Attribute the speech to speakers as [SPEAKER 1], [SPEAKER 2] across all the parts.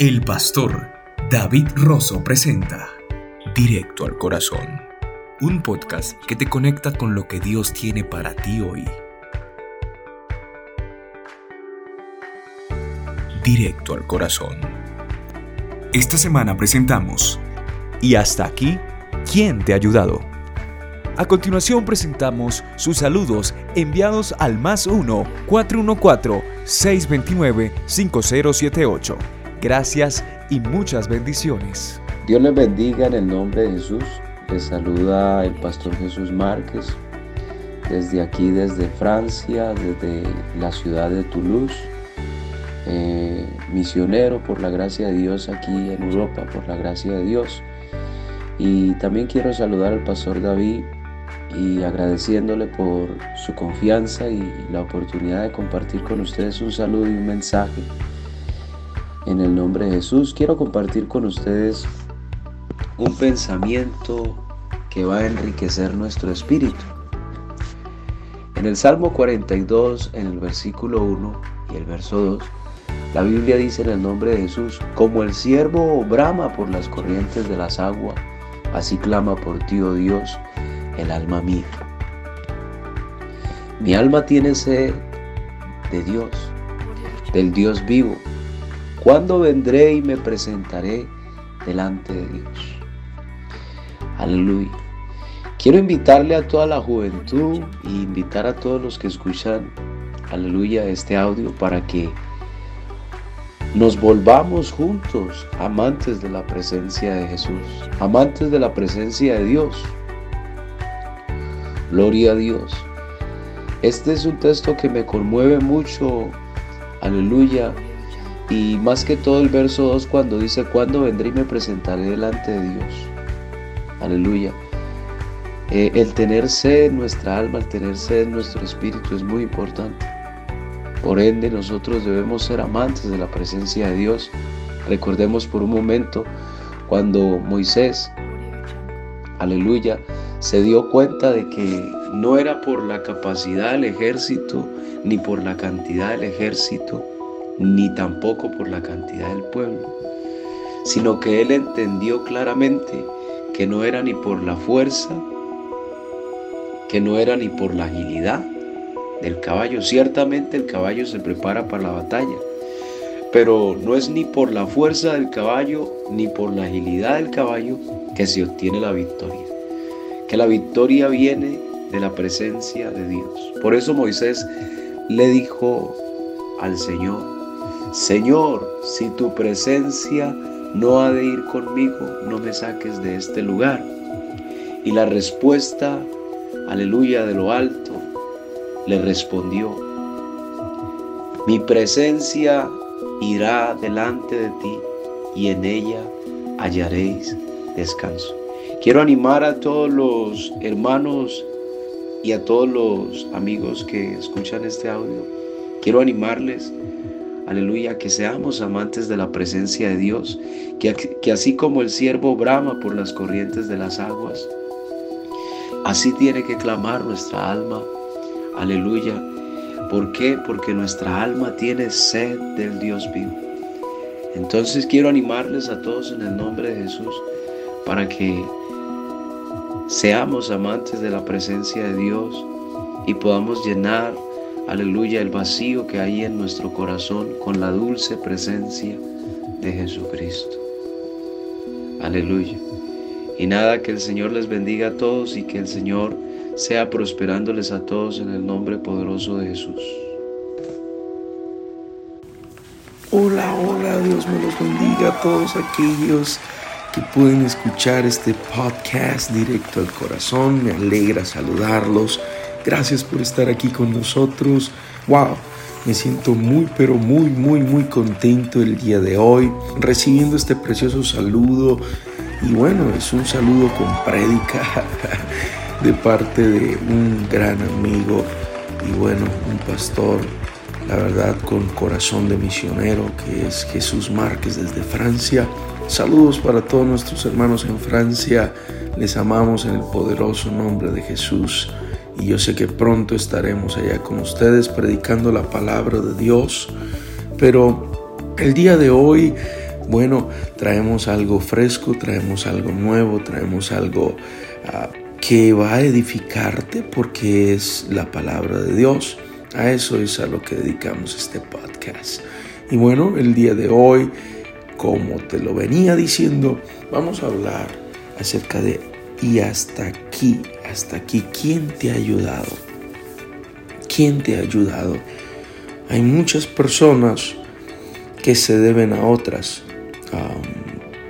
[SPEAKER 1] El pastor David Rosso presenta Directo al Corazón, un podcast que te conecta con lo que Dios tiene para ti hoy. Directo al Corazón. Esta semana presentamos Y hasta aquí, ¿quién te ha ayudado? A continuación presentamos sus saludos enviados al más 1-414-629-5078. Gracias y muchas bendiciones.
[SPEAKER 2] Dios les bendiga en el nombre de Jesús. Les saluda el pastor Jesús Márquez desde aquí, desde Francia, desde la ciudad de Toulouse. Eh, misionero por la gracia de Dios aquí en Europa, por la gracia de Dios. Y también quiero saludar al pastor David y agradeciéndole por su confianza y la oportunidad de compartir con ustedes un saludo y un mensaje en el nombre de Jesús, quiero compartir con ustedes un pensamiento que va a enriquecer nuestro espíritu. En el Salmo 42, en el versículo 1 y el verso 2, la Biblia dice en el nombre de Jesús, como el siervo brama por las corrientes de las aguas, así clama por ti, oh Dios, el alma mía. Mi alma tiene sed de Dios, del Dios vivo, ¿Cuándo vendré y me presentaré delante de Dios? Aleluya. Quiero invitarle a toda la juventud e invitar a todos los que escuchan, aleluya, este audio para que nos volvamos juntos amantes de la presencia de Jesús, amantes de la presencia de Dios. Gloria a Dios. Este es un texto que me conmueve mucho, aleluya, y más que todo el verso 2 cuando dice, cuando vendré y me presentaré delante de Dios. Aleluya. Eh, el tener sed en nuestra alma, el tener sed en nuestro espíritu es muy importante. Por ende, nosotros debemos ser amantes de la presencia de Dios. Recordemos por un momento cuando Moisés, aleluya, se dio cuenta de que no era por la capacidad del ejército ni por la cantidad del ejército, ni tampoco por la cantidad del pueblo, sino que él entendió claramente que no era ni por la fuerza, que no era ni por la agilidad del caballo. Ciertamente el caballo se prepara para la batalla, pero no es ni por la fuerza del caballo ni por la agilidad del caballo que se obtiene la victoria. Que la victoria viene de la presencia de Dios. Por eso Moisés le dijo al Señor, Señor, si tu presencia no ha de ir conmigo, no me saques de este lugar. Y la respuesta, aleluya, de lo alto, le respondió, mi presencia irá delante de ti y en ella hallaréis descanso. Quiero animar a todos los hermanos y a todos los amigos que escuchan este audio. Quiero animarles aleluya, que seamos amantes de la presencia de Dios, que, que así como el siervo brama por las corrientes de las aguas, así tiene que clamar nuestra alma, aleluya. ¿Por qué? Porque nuestra alma tiene sed del Dios vivo. Entonces quiero animarles a todos en el nombre de Jesús para que seamos amantes de la presencia de Dios y podamos llenar aleluya, el vacío que hay en nuestro corazón con la dulce presencia de Jesucristo. Aleluya. Y nada, que el Señor les bendiga a todos y que el Señor sea prosperándoles a todos en el nombre poderoso de Jesús.
[SPEAKER 3] Hola, hola, Dios me los bendiga a todos aquellos que pueden escuchar este podcast directo al corazón. Me alegra saludarlos Gracias por estar aquí con nosotros. Wow, me siento muy, pero muy, muy, muy contento el día de hoy recibiendo este precioso saludo. Y bueno, es un saludo con prédica de parte de un gran amigo y bueno, un pastor, la verdad, con corazón de misionero, que es Jesús Márquez desde Francia. Saludos para todos nuestros hermanos en Francia. Les amamos en el poderoso nombre de Jesús y yo sé que pronto estaremos allá con ustedes predicando la palabra de Dios. Pero el día de hoy Bueno, traemos algo fresco, traemos algo nuevo, traemos algo uh, que va a edificarte porque es la palabra de Dios. A eso es a lo que dedicamos este podcast. Y bueno, el día de hoy, como te lo venía diciendo, vamos a hablar acerca de y hasta aquí, hasta aquí, ¿quién te ha ayudado? ¿Quién te ha ayudado? Hay muchas personas que se deben a otras.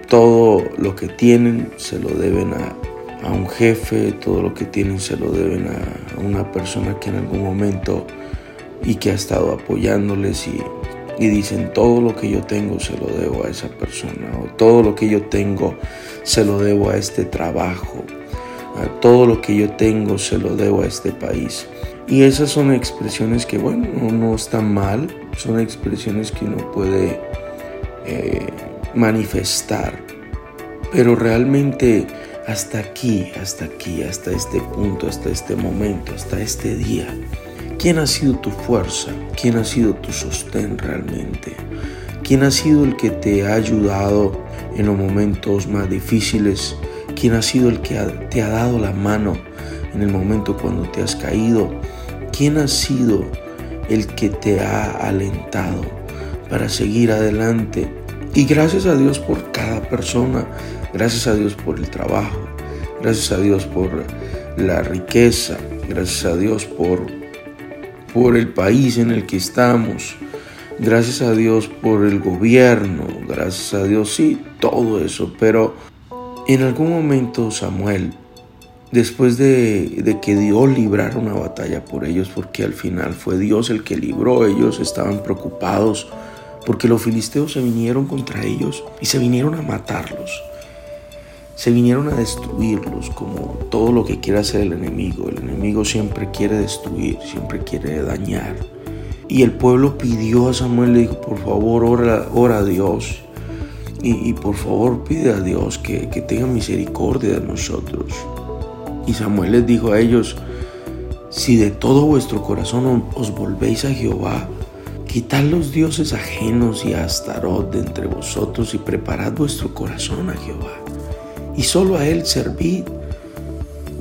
[SPEAKER 3] todo lo que tienen se lo deben a, a, un jefe, todo lo que tienen se lo deben a, a una persona que en algún momento y que ha estado apoyándoles y, y dicen todo lo que yo tengo se lo debo a esa persona o todo lo que yo tengo se lo debo a este trabajo, a todo lo que yo tengo se lo debo a este país. Y esas son expresiones que, bueno, no, están mal, son expresiones que uno puede eh, manifestar, pero realmente hasta aquí, hasta aquí, hasta este punto, hasta este momento, hasta este día, ¿Quién ha sido tu fuerza? ¿Quién ha sido tu sostén realmente? ¿Quién ha sido el que te ha ayudado en los momentos más difíciles? ¿Quién ha sido el que te ha dado la mano en el momento cuando te has caído? ¿Quién ha sido el que te ha alentado para seguir adelante? Y gracias a Dios por cada persona, gracias a Dios por el trabajo, gracias a Dios por la riqueza, gracias a Dios por por el país en el que estamos. Gracias a Dios por el gobierno, gracias a Dios, sí, todo eso. Pero en algún momento Samuel, después de, que Dios librara una batalla por ellos, porque al final fue Dios el que libró, ellos estaban preocupados porque los filisteos se vinieron contra ellos y se vinieron a matarlos se vinieron a destruirlos como todo lo que quiere hacer el enemigo. El enemigo siempre quiere destruir, siempre quiere dañar. Y el pueblo pidió a Samuel, le dijo, por favor, ora, a Dios. Y, por favor pide a Dios que, que tenga misericordia de nosotros. Y Samuel les dijo a ellos, si de todo vuestro corazón os volvéis a Jehová, quitad los dioses ajenos y a Astarot de entre vosotros y preparad vuestro corazón a Jehová y solo a Él servid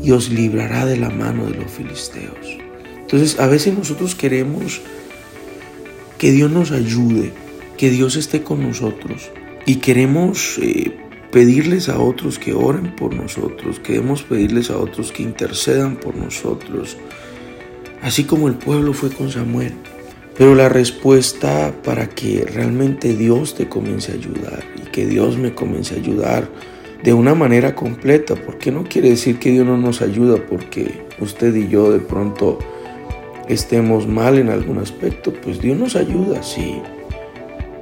[SPEAKER 3] y os librará de la mano de los filisteos. Entonces a veces nosotros queremos que Dios nos ayude, que Dios esté con nosotros y queremos eh, pedirles a otros que oren por nosotros, queremos pedirles a otros que intercedan por nosotros, así como el pueblo fue con Samuel. Pero la respuesta para que realmente Dios te comience a ayudar y que Dios me comience a ayudar de una manera completa, porque no quiere decir que Dios no nos ayuda porque usted y yo de pronto estemos mal en algún aspecto, pues Dios nos ayuda, sí,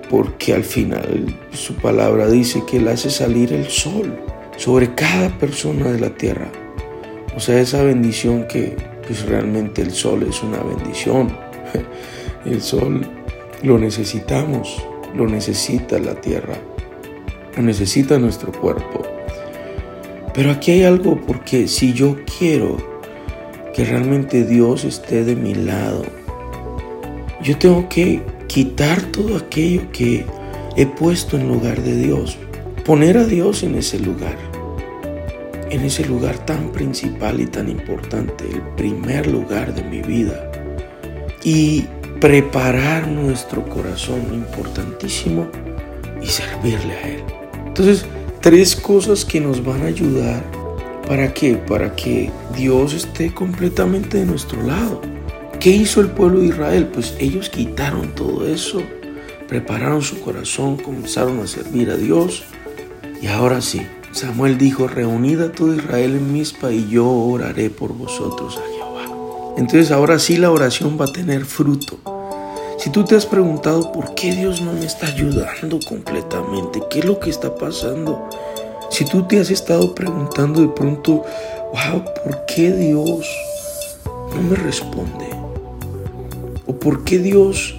[SPEAKER 3] porque al final su palabra dice que Él hace salir el sol sobre cada persona de la tierra. O sea, esa bendición que pues realmente el sol es una bendición. El sol lo necesitamos, lo necesita la tierra necesita nuestro cuerpo. Pero aquí hay algo porque si yo quiero que realmente Dios esté de mi lado, yo tengo que quitar todo aquello que he puesto en lugar de Dios, poner a Dios en ese lugar, en ese lugar tan principal y tan importante, el primer lugar de mi vida, y preparar nuestro corazón, importantísimo, y servirle a Él. Entonces, tres cosas que nos van a ayudar para que para que Dios esté completamente de nuestro lado. ¿Qué hizo el pueblo de Israel? Pues ellos quitaron todo eso, prepararon su corazón, comenzaron a servir a Dios. Y ahora sí, Samuel dijo, reunid a todo Israel en Mispa y yo oraré por vosotros a Jehová. Entonces ahora sí la oración va a tener fruto. Si tú te has preguntado por qué Dios no me está ayudando completamente, qué es lo que está pasando, si tú te has estado preguntando de pronto, wow, ¿por qué Dios no me responde? ¿O por qué Dios,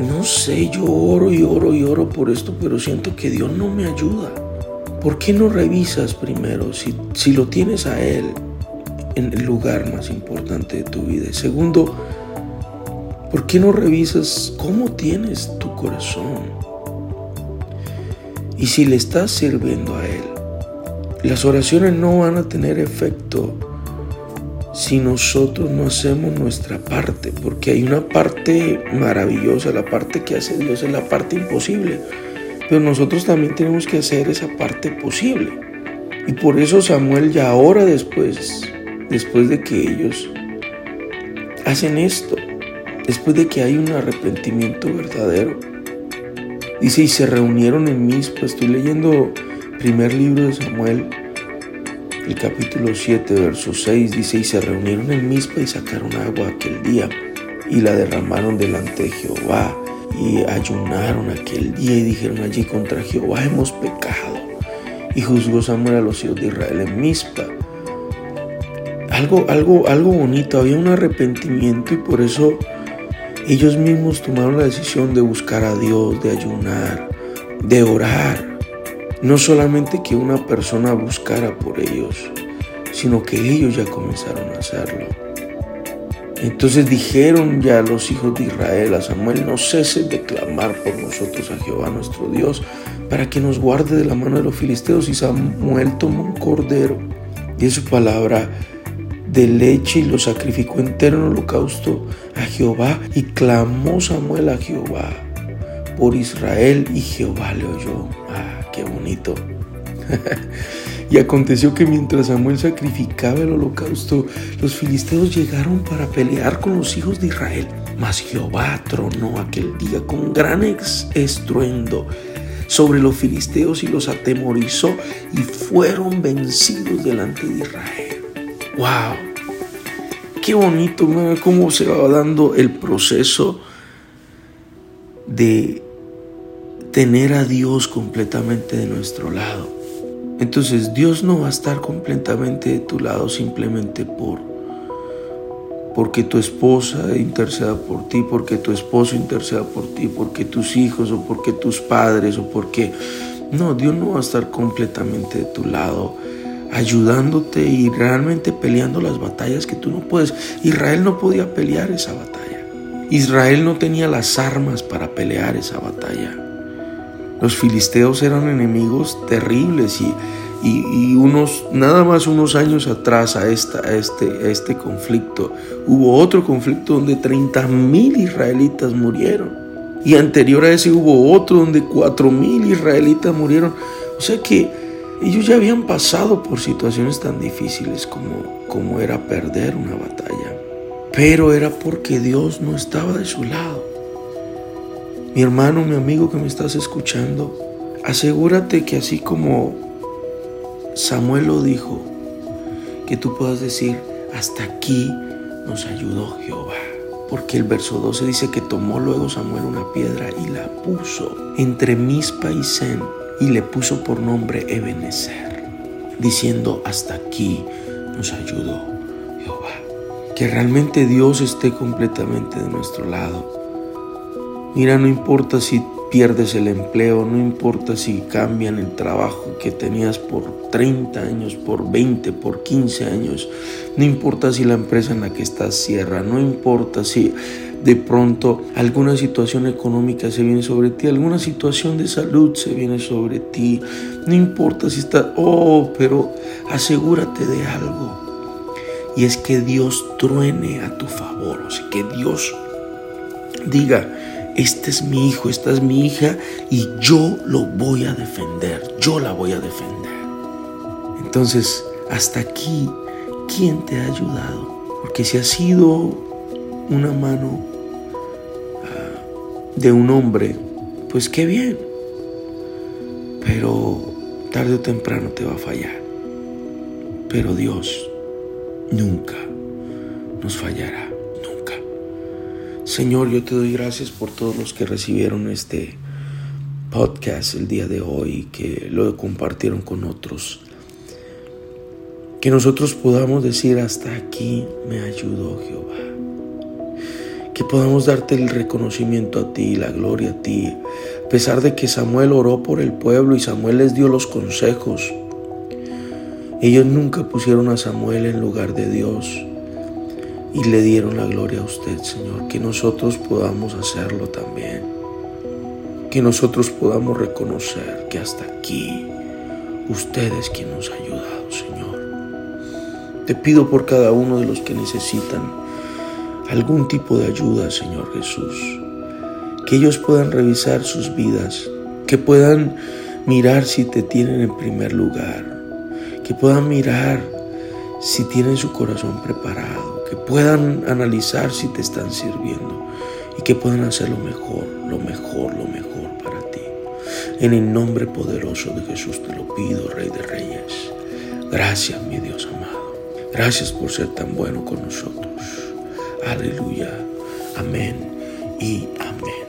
[SPEAKER 3] no sé, yo oro y oro y oro por esto, pero siento que Dios no me ayuda? ¿Por qué no revisas primero si, si lo tienes a Él en el lugar más importante de tu vida? segundo, ¿Por qué no revisas cómo tienes tu corazón? y si le estás sirviendo a Él. Las oraciones no van a tener efecto si nosotros no hacemos nuestra parte, porque hay una parte maravillosa, la parte que hace Dios es la parte imposible, pero nosotros también tenemos que hacer esa parte posible. Y por eso Samuel ya ahora después, después de que ellos hacen esto, después de que hay un arrepentimiento verdadero, dice, y se reunieron en Mispa, estoy leyendo primer libro de Samuel, el capítulo 7, verso 6 dice, y se reunieron en Mispa y sacaron agua aquel día y la derramaron delante de Jehová y ayunaron aquel día y dijeron allí contra Jehová hemos pecado. Y juzgó Samuel a los hijos de Israel en Mispa. Algo, algo, algo bonito, había un arrepentimiento y por eso ellos mismos tomaron la decisión de buscar a Dios, de ayunar, de orar. No solamente que una persona buscara por ellos, sino que ellos ya comenzaron a hacerlo. Entonces dijeron ya los hijos de Israel a Samuel, no ceses de clamar por nosotros a Jehová nuestro Dios, para que nos guarde de la mano de los filisteos. Y Samuel tomó un cordero y en su palabra de leche y lo sacrificó entero en holocausto a Jehová. Y clamó Samuel a Jehová por Israel y Jehová le oyó. Qué bonito. y aconteció que mientras Samuel sacrificaba el holocausto, los filisteos llegaron para pelear con los hijos de Israel. Mas Jehová tronó aquel día con gran estruendo sobre los filisteos y los atemorizó y fueron vencidos delante de Israel. ¡Wow! Qué bonito, cómo se va dando el proceso de tener a Dios completamente de nuestro lado. Entonces Dios no va a estar completamente de tu lado simplemente por porque tu esposa interceda por ti, porque tu esposo interceda por ti, porque tus hijos o porque tus padres o porque no, Dios no va a estar completamente de tu lado ayudándote y realmente peleando las batallas que tú no puedes. Israel no podía pelear esa batalla. Israel no tenía las armas para pelear esa batalla. Los filisteos eran enemigos terribles y, y, unos, nada más unos años atrás a, esta, este, este conflicto, hubo otro conflicto donde 30 mil israelitas murieron. Y anterior a ese hubo otro donde 4 mil israelitas murieron. O sea que ellos ya habían pasado por situaciones tan difíciles como, como era perder una batalla. Pero era porque Dios no estaba de su lado. Mi hermano, mi amigo que me estás escuchando, asegúrate que así como Samuel lo dijo, que tú puedas decir, hasta aquí nos ayudó Jehová. Porque el verso 12 dice que tomó luego Samuel una piedra y la puso entre Mispa y Sen y le puso por nombre Ebenezer, diciendo, hasta aquí nos ayudó Jehová. Que realmente Dios esté completamente de nuestro lado Mira, no importa si pierdes el empleo, no importa si cambian el trabajo que tenías por 30 años, por 20, por 15 años, no importa si la empresa en la que estás cierra, no importa si de pronto alguna situación económica se viene sobre ti, alguna situación de salud se viene sobre ti, no importa si estás, oh, pero asegúrate de algo. Y es que Dios truene a tu favor, o sea, que Dios diga, este es mi hijo, esta es mi hija y yo lo voy a defender, yo la voy a defender. Entonces, hasta aquí, ¿quién te ha ayudado? Porque si ha sido una mano ah, de un hombre, pues qué bien. Pero tarde o temprano te va a fallar. Pero Dios nunca nos fallará. Señor, yo te doy gracias por todos los que recibieron este podcast el día de hoy, que lo compartieron con otros. Que nosotros podamos decir hasta aquí me ayudó Jehová. Que podamos darte el reconocimiento a ti, la gloria a ti. A pesar de que Samuel oró por el pueblo y Samuel les dio los consejos. Ellos nunca pusieron a Samuel en lugar de Dios y le dieron la gloria a usted, Señor, que nosotros podamos hacerlo también. que nosotros podamos reconocer que hasta aquí usted es quien nos ha ayudado, Señor. Te pido por cada uno de los que necesitan algún tipo de ayuda, Señor Jesús. Que ellos puedan revisar sus vidas, que puedan mirar si te tienen en primer lugar, que puedan mirar si tienen su corazón preparado, que puedan analizar si te están sirviendo y que puedan hacer lo mejor, lo mejor, lo mejor para ti. En el nombre poderoso de Jesús te lo pido, Rey de Reyes. Gracias, mi Dios amado. Gracias por ser tan bueno con nosotros. Aleluya. Amén y amén.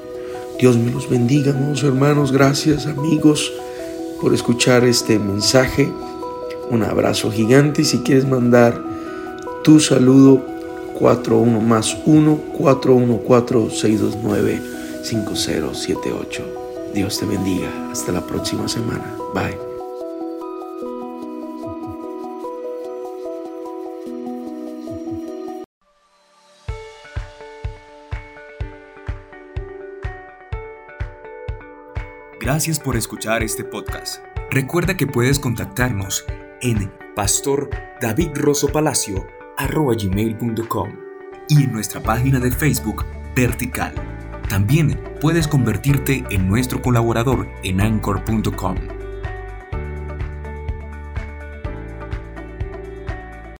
[SPEAKER 3] Dios me los bendiga, amados hermanos. Gracias, amigos, por escuchar este mensaje. Un abrazo gigante. Si quieres mandar tu saludo, 41 más 1 414 629 5078. Dios te bendiga. Hasta la próxima semana. Bye.
[SPEAKER 1] Gracias por escuchar este podcast. Recuerda que puedes contactarnos en pastordavidrosopalacio.com y en nuestra página de Facebook Vertical. También puedes convertirte en nuestro colaborador en anchor.com